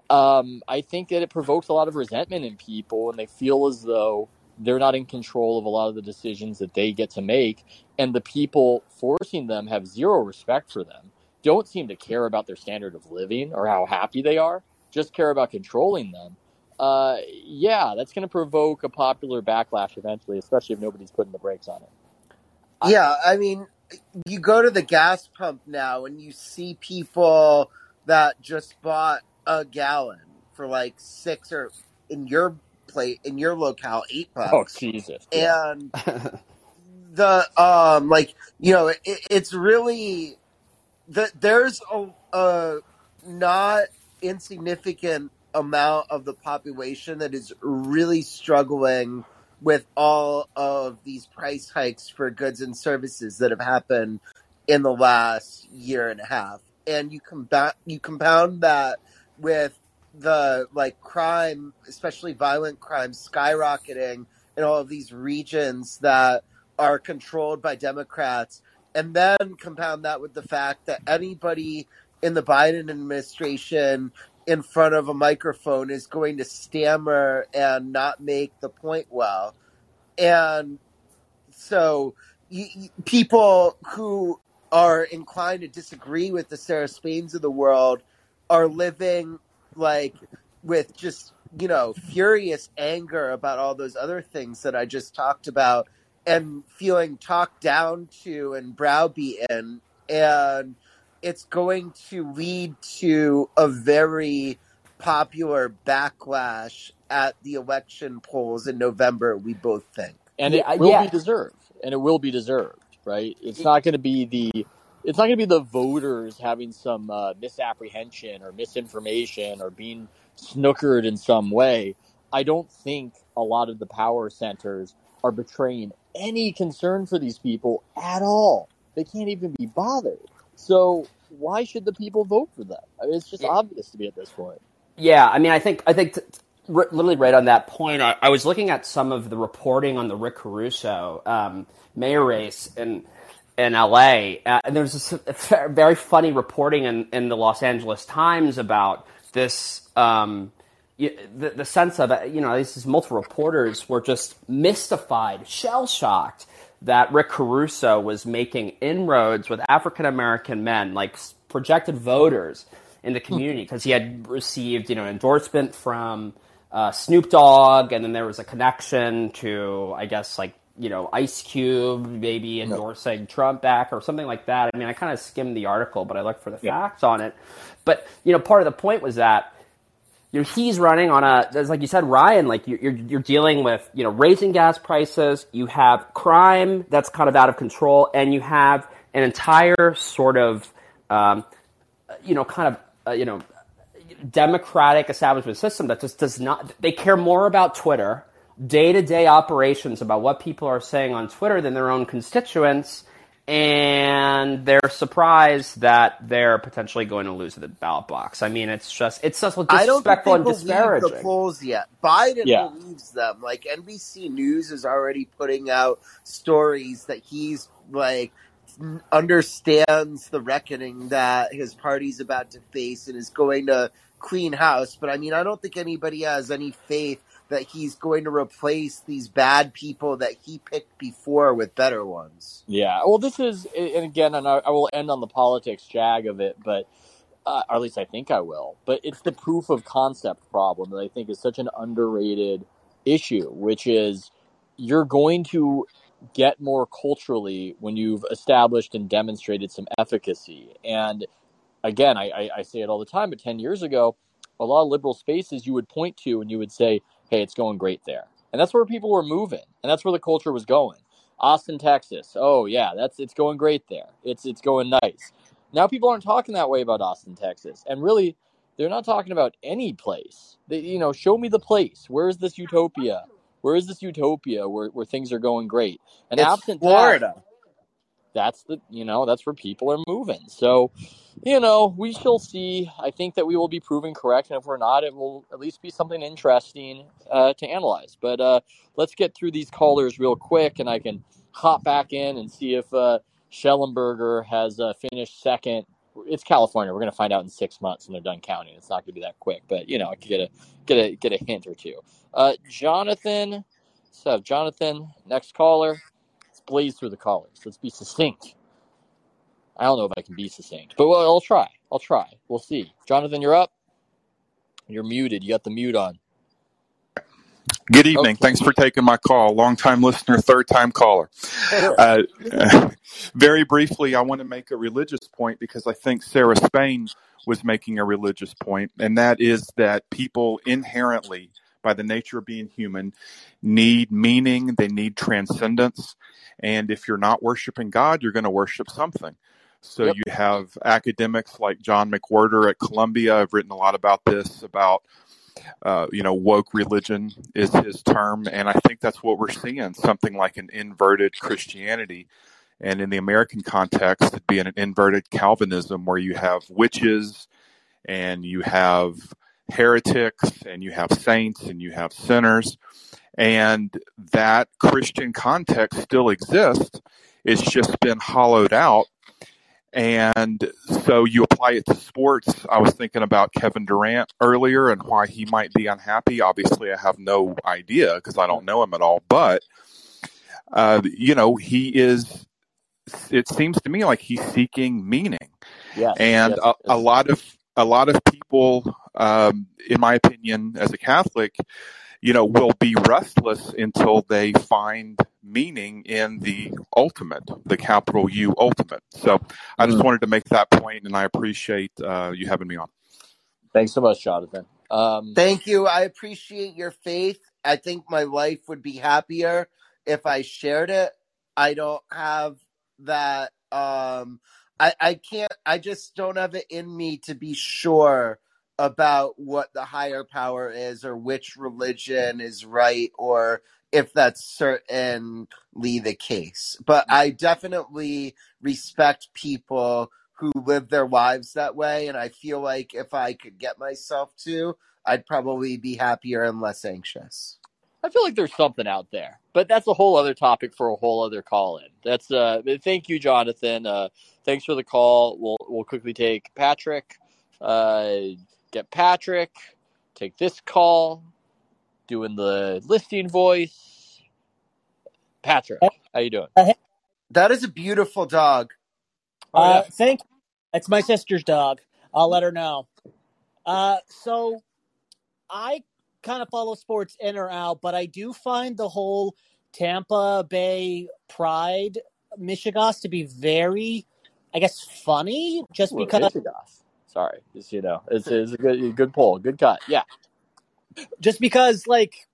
Speaker 1: um, I think that it provokes a lot of resentment in people, and they feel as though they're not in control of a lot of the decisions that they get to make, and the people forcing them have zero respect for them. Don't seem to care about their standard of living or how happy they are. Just care about controlling them. Uh, yeah, that's going to provoke a popular backlash eventually, especially if nobody's putting the brakes on it.
Speaker 2: Yeah, I mean, you go to the gas pump now and you see people that just bought a gallon for like six or in your plate in your locale eight bucks,
Speaker 1: Oh Jesus!
Speaker 2: And [laughs] the um like you know it, it's really the, there's a, a not insignificant amount of the population that is really struggling with all of these price hikes for goods and services that have happened in the last year and a half. And you combat you compound that with the like crime especially violent crime skyrocketing in all of these regions that are controlled by democrats and then compound that with the fact that anybody in the Biden administration in front of a microphone is going to stammer and not make the point well. And so y people who are inclined to disagree with the Sarah Spains of the world are living like with just, you know, furious anger about all those other things that I just talked about and feeling talked down to and browbeaten. And it's going to lead to a very popular backlash at the election polls in November, we both think.
Speaker 1: and it
Speaker 3: yeah,
Speaker 1: will be deserved. And it will be deserved right? It's not going to be the it's not going to be the voters having some uh, misapprehension or misinformation or being snookered in some way. I don't think a lot of the power centers are betraying any concern for these people at all. They can't even be bothered so why should the people vote for them I mean, it's just
Speaker 3: Yeah.
Speaker 1: obvious to me at this point
Speaker 3: Yeah, I mean, I think I think t- t- r- literally right on that point. I, I was looking at some of the reporting on the Rick Caruso um, mayor race in in LA, uh, and there's this a very funny reporting in, in the Los Angeles Times about this. Um, the, the sense of it, you know, these multiple reporters were just mystified, shell shocked that Rick Caruso was making inroads with African American men, like projected voters in the community, because he had received, you know, endorsement from uh, Snoop Dogg, and then there was a connection to, I guess, like you know, Ice Cube maybe endorsing Trump back or something like that. I mean, I kind of skimmed the article, but I looked for the facts on it. But you know, part of the point was that you know, he's running on a, as like you said, Ryan, like you- you're, you're dealing with, you know, raising gas prices, you have crime that's kind of out of control, and you have an entire sort of, um, you know, kind of, uh, you know, democratic establishment system that just does not, they care more about Twitter, day to day operations about what people are saying on Twitter than their own constituents. And they're surprised that they're potentially going to lose the ballot box. I mean, it's just, it's just
Speaker 2: I don't think
Speaker 3: disrespectful
Speaker 2: they
Speaker 3: and
Speaker 2: believe the
Speaker 3: disparaging.
Speaker 2: polls yet. Biden
Speaker 1: Yeah.
Speaker 2: believes them. Like NBC News is already putting out stories that he's like understands the reckoning that his party's about to face and is going to clean house. But I mean, I don't think anybody has any faith that he's going to replace these bad people that he picked before with better ones.
Speaker 1: Yeah. Well, this is, and again, and I, will end on the politics jag of it, but, uh, or at least I think I will. But it's the proof of concept problem that I think is such an underrated issue, which is you're going to get more culturally when you've established and demonstrated some efficacy. And again, I, I, I say it all the time, but 10 years ago, a lot of liberal spaces you would point to and you would say, hey, it's going great there. And that's where people were moving, and that's where the culture was going. Austin, Texas. Oh yeah, that's it's going great there. It's it's going nice. Now people aren't talking that way about Austin, Texas, and really, they're not talking about any place. They, you know, show me the place. Where is this utopia? Where is this utopia where, where things are going great? And
Speaker 2: It's
Speaker 1: absent that,
Speaker 2: Florida.
Speaker 1: That's the you know that's where people are moving. So, you know, we shall see. I think that we will be proven correct, and if we're not, it will at least be something interesting uh, to analyze. But uh, let's get through these callers real quick, and I can hop back in and see if uh, Shellenberger has uh, finished second. It's California. We're going to find out in six months when they're done counting. It's not going to be that quick, but you know, I could get a get a get a hint or two. Uh, Jonathan, so Jonathan, next caller. Blaze through the callers. Let's be succinct. I don't know if I can be succinct, but well, I'll try. I'll try. We'll see. Jonathan, you're up. You're muted. You got the mute on.
Speaker 4: Good evening.
Speaker 1: Okay.
Speaker 4: Thanks for taking my call. Long time listener, third time caller. [laughs] Uh, [laughs] very briefly, I want to make a religious point because I think Sarah Spain was making a religious point, and that is that people inherently, by the nature of being human, need meaning, they need transcendence. And if you're not worshiping God, you're going to worship something. So
Speaker 1: Yep.
Speaker 4: you have academics like John McWhorter at Columbia. I've written a lot about this, about uh, you know, woke religion is his term. And I think that's what we're seeing something like an inverted Christianity. And in the American context, it'd be an inverted Calvinism where you have witches and you have heretics and you have saints and you have sinners. And that Christian context still exists. It's just been hollowed out and so you apply it to sports. I was thinking about Kevin Durant earlier and why he might be unhappy. Obviously, I have no idea because I don't know him at all. But, uh, you know, he is, it seems to me like he's seeking meaning.
Speaker 1: Yes.
Speaker 4: And
Speaker 1: Yes.
Speaker 4: a, a lot of, a lot of people, um, in my opinion, as a Catholic, you know, will be restless until they find meaning in the ultimate, the capital U ultimate. So I just
Speaker 1: Mm.
Speaker 4: wanted to make that point, and I appreciate uh, you having me on.
Speaker 1: Thanks so much, Jonathan. Um,
Speaker 2: Thank you. I appreciate your faith. I think my life would be happier if I shared it. I don't have that um I I can't I just don't have it in me to be sure about what the higher power is or which religion is right or if that's certainly the case. But I definitely respect people who live their lives that way and I feel like if I could get myself to I'd probably be happier and less anxious.
Speaker 1: I feel like there's something out there, but that's a whole other topic for a whole other call in. That's uh, thank you, Jonathan. Uh, thanks for the call. We'll we'll quickly take Patrick. Uh, get Patrick. Take this call. Doing the listing voice. Patrick, how you doing?
Speaker 2: That is a beautiful dog.
Speaker 1: Oh
Speaker 5: Uh,
Speaker 1: yeah.
Speaker 5: thank. It's my sister's dog. I'll let her know. Uh, so I kind of follow sports in or out, but I do find the whole Tampa Bay Pride Michigas to be very, I guess, funny. Just
Speaker 1: Ooh,
Speaker 5: because,
Speaker 1: Michigas. Sorry, just you know, it's, it's a good good poll, good cut. Yeah.
Speaker 5: just because, like,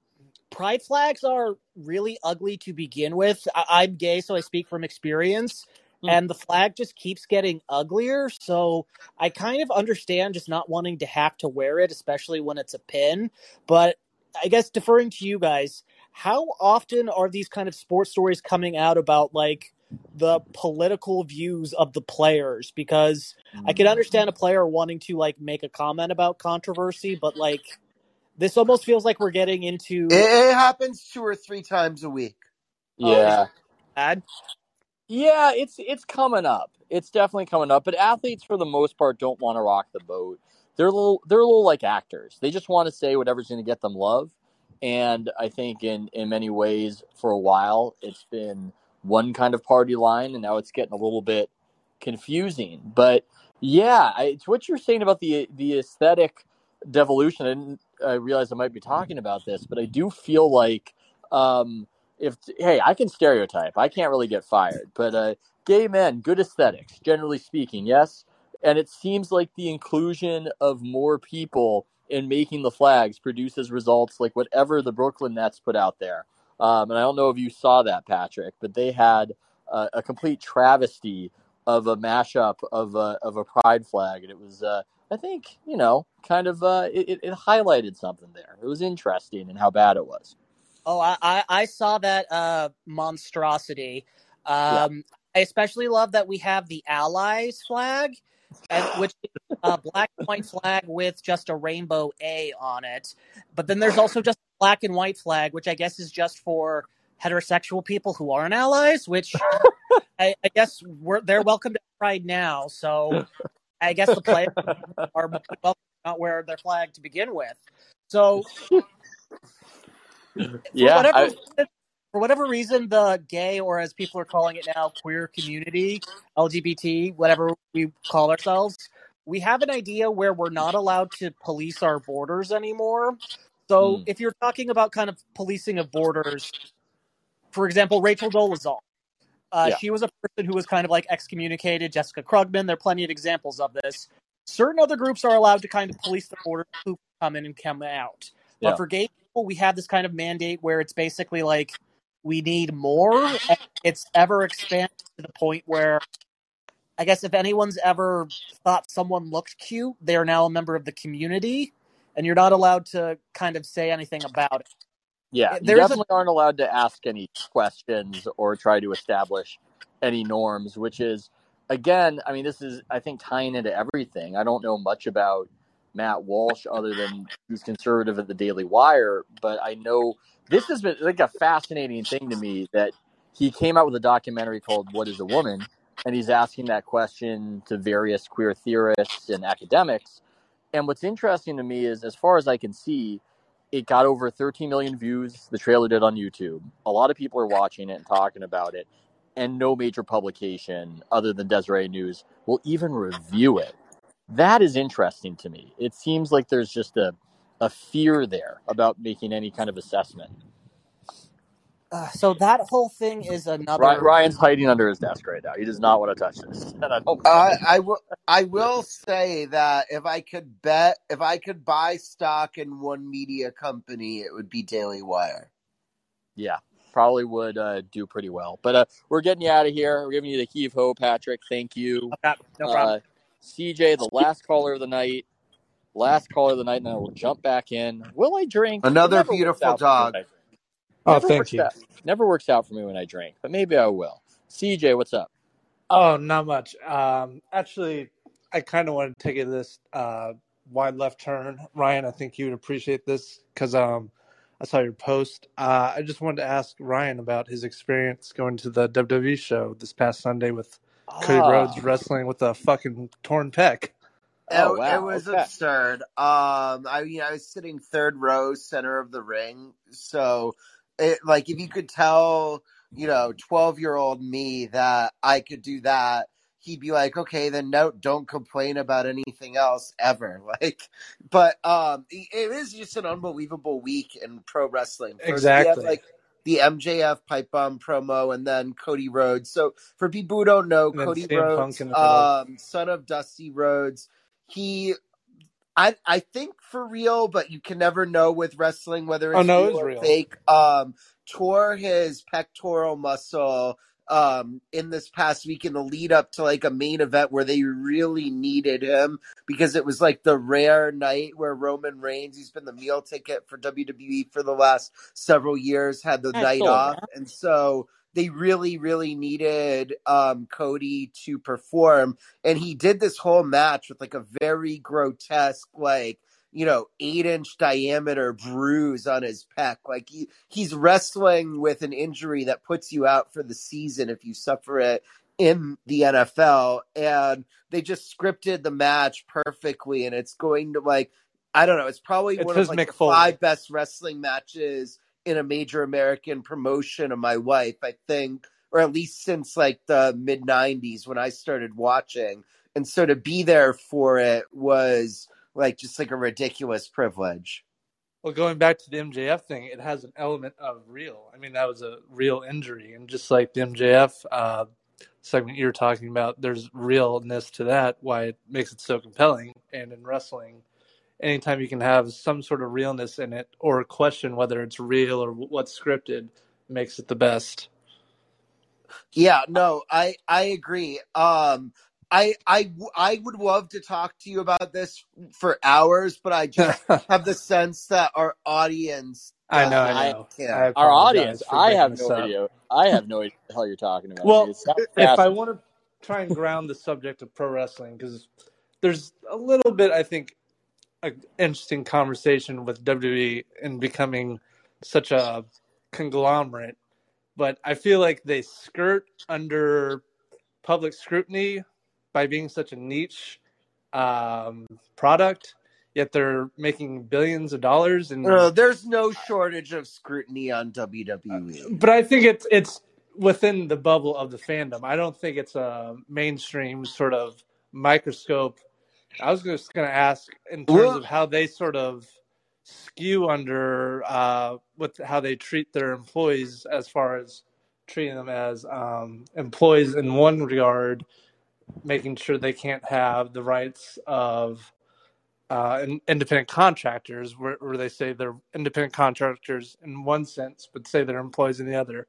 Speaker 5: pride flags are really ugly to begin with. I- I'm gay, so I speak from experience.
Speaker 1: Hmm.
Speaker 5: And the flag just keeps getting uglier. So I kind of understand just not wanting to have to wear it, especially when it's a pin. But I guess deferring to you guys, how often are these kind of sports stories coming out about like the political views of the players? Because I can understand a player wanting to like make a comment about controversy, but like this almost feels like we're getting into
Speaker 2: It, it happens two or three times a week.
Speaker 5: Oh, is
Speaker 1: Yeah.
Speaker 5: bad.
Speaker 1: Yeah, it's it's coming up. It's definitely coming up. But athletes, for the most part, don't want to rock the boat. They're a little they're a little like actors. They just want to say whatever's going to get them love. And I think in in many ways, for a while, it's been one kind of party line, and now it's getting a little bit confusing. But yeah, I, it's what you're saying about the the aesthetic devolution. I didn't I realize I might be talking about this, but I do feel like um, if hey, I can stereotype. I can't really get fired, but uh, gay men, good aesthetics, generally speaking, yes. And it seems like the inclusion of more people in making the flags produces results like whatever the Brooklyn Nets put out there. Um, and I don't know if you saw that, Patrick, but they had uh, a complete travesty of a mashup of a of a pride flag, and it was, uh, I think, you know, kind of uh, it, it highlighted something there. It was interesting and how bad it was.
Speaker 5: Oh, I, I, saw that uh, monstrosity.
Speaker 1: Yeah.
Speaker 5: Um, I especially love that we have the Allies flag, and which is a black white flag with just a rainbow A on it. But then there's also just black and white flag, which I guess is just for heterosexual people who aren't allies. Which [laughs] I, I guess we're they're welcome to Pride now. So I guess the players [laughs] are welcome to not wear their flag to begin with. So
Speaker 1: Yeah,
Speaker 5: whatever
Speaker 1: I,
Speaker 5: reason, for whatever reason, the gay or as people are calling it now, queer community, LGBT, whatever we call ourselves, we have an idea where we're not allowed to police our borders anymore. So
Speaker 1: Hmm.
Speaker 5: if you're talking about kind of policing of borders, for example, Rachel Dolezal, uh,
Speaker 1: Yeah.
Speaker 5: she was a person who was kind of like excommunicated. Jessica Krugman, there are plenty of examples of this. Certain other groups are allowed to kind of police the border, who come in and come out. But
Speaker 1: Yeah.
Speaker 5: for gay people, we have this kind of mandate where it's basically like we need more. And it's ever expanded to the point where I guess if anyone's ever thought someone looked cute, they are now a member of the community, and you're not allowed to kind of say anything about it.
Speaker 1: Yeah, you
Speaker 5: There's a-
Speaker 1: definitely aren't allowed to ask any questions or try to establish any norms, which is, again, I mean, this is, I think, tying into everything. I don't know much about Matt Walsh other than he's conservative at the Daily Wire, but I know this has been like a fascinating thing to me that he came out with a documentary called What is a Woman? And he's asking that question to various queer theorists and academics. And what's interesting to me is, as far as I can see, it got over 13 million views. The trailer did on YouTube. A lot of people are watching it and talking about it, and no major publication other than Deseret News will even review it. That is interesting to me. It seems like there's just a a fear there about making any kind of assessment.
Speaker 5: Uh, so that whole thing is another.
Speaker 1: Ry- Ryan's hiding under his desk right now. He does not want to touch this. [laughs] And I don't
Speaker 2: I I will I will say that if I could bet if I could buy stock in one media company, it would be Daily Wire.
Speaker 1: yeah, probably would uh, do pretty well. But uh, we're getting you out of here. We're giving you the heave ho, Patrick. Thank you.
Speaker 5: No problem.
Speaker 1: Uh, CJ, the last caller of the night. Last caller of the night, and then we'll jump back in. Will I drink?
Speaker 2: Another beautiful
Speaker 1: out for me when
Speaker 2: dog.
Speaker 1: I drink.
Speaker 6: Oh,
Speaker 1: Never
Speaker 6: thank
Speaker 1: works
Speaker 6: you.
Speaker 1: out- never works out for me when I drink, but maybe I will. CJ, what's up?
Speaker 6: Oh, not much. Um, actually, I kind of want to take it this uh, wide left turn. Ryan, I think you would appreciate this because um, I saw your post. Uh, I just wanted to ask Ryan about his experience going to the WWE show this past Sunday with Cody
Speaker 1: Ah,
Speaker 6: Rhodes wrestling with a fucking torn pec.
Speaker 1: Oh,
Speaker 2: it,
Speaker 1: wow,
Speaker 2: it was
Speaker 1: okay.
Speaker 2: absurd. Um, I mean, I was sitting third row, center of the ring, so it like if you could tell, you know, twelve year old me that I could do that, he'd be like, okay, then no, don't complain about anything else ever. [laughs] Like, but um, it is just an unbelievable week in pro wrestling. First,
Speaker 6: Exactly.
Speaker 2: like the MJF pipe bomb promo, and then Cody Rhodes. So for people who don't know, Cody Rhodes,
Speaker 6: in the middle.
Speaker 2: um, son of Dusty Rhodes, he. I I think for real, but you can never know with wrestling whether it's
Speaker 6: Oh, no,
Speaker 2: real or
Speaker 6: real.
Speaker 2: fake. Um, tore his pectoral muscle um in this past week in the lead up to like a main event where they really needed him because it was like the rare night where Roman Reigns, who's been the meal ticket for WWE for the last several years, had the night off. And so they really, really needed um Cody to perform. And he did this whole match with like a very grotesque, like you know, eight inch diameter bruise on his pec. Like he, he's wrestling with an injury that puts you out for the season if you suffer it in the NFL. And they just scripted the match perfectly. And it's going to like, I don't know, it's probably
Speaker 6: It's
Speaker 2: one of like
Speaker 6: Mick
Speaker 2: the
Speaker 6: Foley.
Speaker 2: five best wrestling matches in a major American promotion of my wife, I think, or at least since like the mid 90s when I started watching. And so to be there for it was like just like a ridiculous privilege.
Speaker 6: Well, going back to the MJF thing, it has an element of real. I mean, that was a real injury, and just like the MJF uh, segment you were talking about, there's realness to that. Why it makes it so compelling. And in wrestling, anytime you can have some sort of realness in it, or question whether it's real or what's scripted, makes it the best.
Speaker 2: Yeah, no, I I agree. Um I I I would love to talk to you about this for hours, but I just [laughs] have the sense that our audience
Speaker 6: I know,
Speaker 2: doesn't
Speaker 6: I
Speaker 1: I-
Speaker 6: know.
Speaker 2: care.
Speaker 6: I
Speaker 1: Our audience, I have no
Speaker 6: up.
Speaker 1: idea. I have no idea what the hell you're talking about.
Speaker 6: Well,
Speaker 1: It
Speaker 6: if I want to try and ground the subject of pro wrestling, because there's a little bit, I think, an interesting conversation with WWE and becoming such a conglomerate, but I feel like they skirt under public scrutiny by being such a niche um, product. Yet they're making billions of dollars, and
Speaker 2: Uh, there's no shortage of scrutiny on WWE.
Speaker 6: but I think it's it's within the bubble of the fandom. I don't think it's a mainstream sort of microscope. I was just going to ask in terms
Speaker 2: Well-
Speaker 6: of how they sort of skew under uh, with how they treat their employees as far as treating them as um, employees in one regard, making sure they can't have the rights of uh, independent contractors, where, where they say they're independent contractors in one sense, but say they're employees in the other.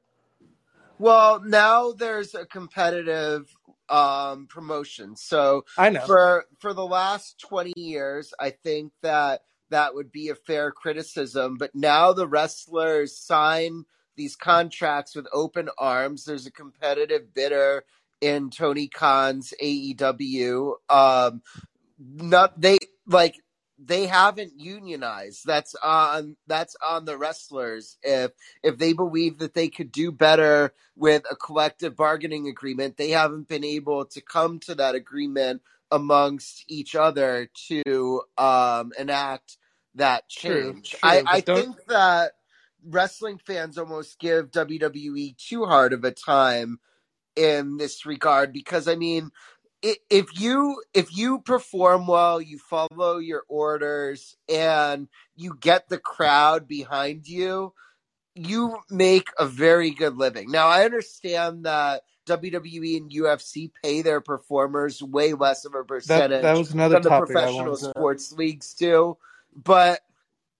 Speaker 2: Well, now there's a competitive um, promotion. So
Speaker 6: I know.
Speaker 2: for for the last 20 years, I think that that would be a fair criticism, but now the wrestlers sign these contracts with open arms. There's a competitive bidder in Tony Khan's AEW. Um, not they like they haven't unionized. That's on that's on the wrestlers. If if they believe that they could do better with a collective bargaining agreement, they haven't been able to come to that agreement amongst each other to um, enact that change.
Speaker 6: True, true,
Speaker 2: I, I think that wrestling fans almost give WWE too hard of a time in this regard because I mean if you if you perform well, you follow your orders and you get the crowd behind you, you make a very good living. Now I understand that WWE and UFC pay their performers way less of a percentage
Speaker 6: that was another
Speaker 2: than the professional sports leagues do. But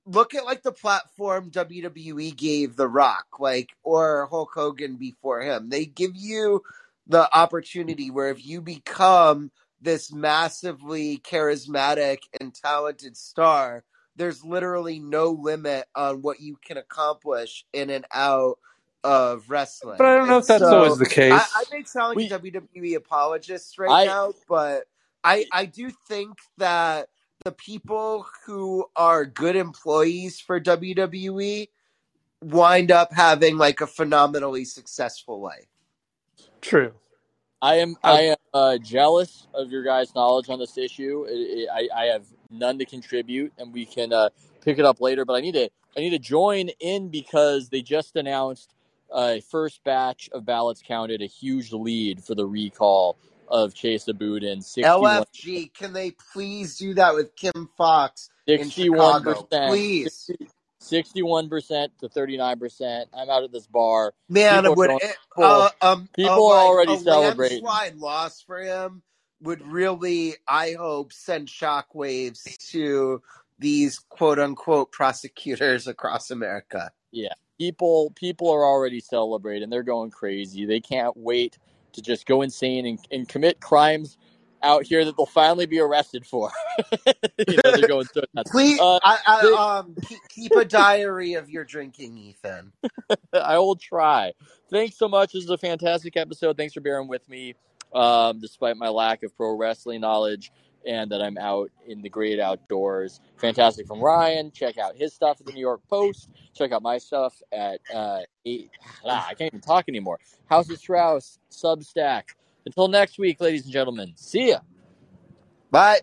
Speaker 2: look at like the platform WWE gave The Rock, like or Hulk Hogan before him. They give you the opportunity where if you become this massively charismatic and talented star, there's literally no limit on what you can accomplish in and out of wrestling.
Speaker 6: But I don't know
Speaker 2: And
Speaker 6: if that's
Speaker 2: so-
Speaker 6: always the case.
Speaker 2: I, I may sound like
Speaker 1: We-
Speaker 2: a WWE apologist right
Speaker 1: I-
Speaker 2: now, but I I do think that the people who are good employees for WWE wind up having like a phenomenally successful life.
Speaker 6: True.
Speaker 1: I am
Speaker 6: I-
Speaker 1: I am uh, jealous of your guys' knowledge on this issue. It, it, I, I have none to contribute, and we can uh, pick it up later. But I need to I need to join in because they just announced a first batch of ballots counted a huge lead for the recall of Chesa Boudin. 61
Speaker 2: LFG, can they please do that with Kim Foxx in
Speaker 1: 61
Speaker 2: Chicago?
Speaker 1: percent,
Speaker 2: Please.
Speaker 1: Sixty-one percent to thirty-nine percent. I'm out at this bar.
Speaker 2: Man,
Speaker 1: People
Speaker 2: would it, uh, um,
Speaker 1: people
Speaker 2: uh,
Speaker 1: are already
Speaker 2: a
Speaker 1: celebrating.
Speaker 2: landslide loss for him would really, I hope, send shockwaves to these quote unquote prosecutors across America. Yeah.
Speaker 1: People people are already celebrating they're going crazy they can't wait to just go insane and, and commit crimes out here that they'll finally be arrested for. [laughs] You know they're going.
Speaker 2: Please,
Speaker 1: Uh,
Speaker 2: I, I, um, keep, keep a diary of your drinking, Ethan. [laughs]
Speaker 1: i will try. Thanks so much. This is a fantastic episode. Thanks for bearing with me um, despite my lack of pro wrestling knowledge and that i'm out in the great outdoors. Fantastic from ryan. Check out his stuff at the new york post. Check out my stuff at uh, eight, ah, i can't even talk anymore. House of strauss substack until next week ladies and gentlemen see ya
Speaker 2: Bye.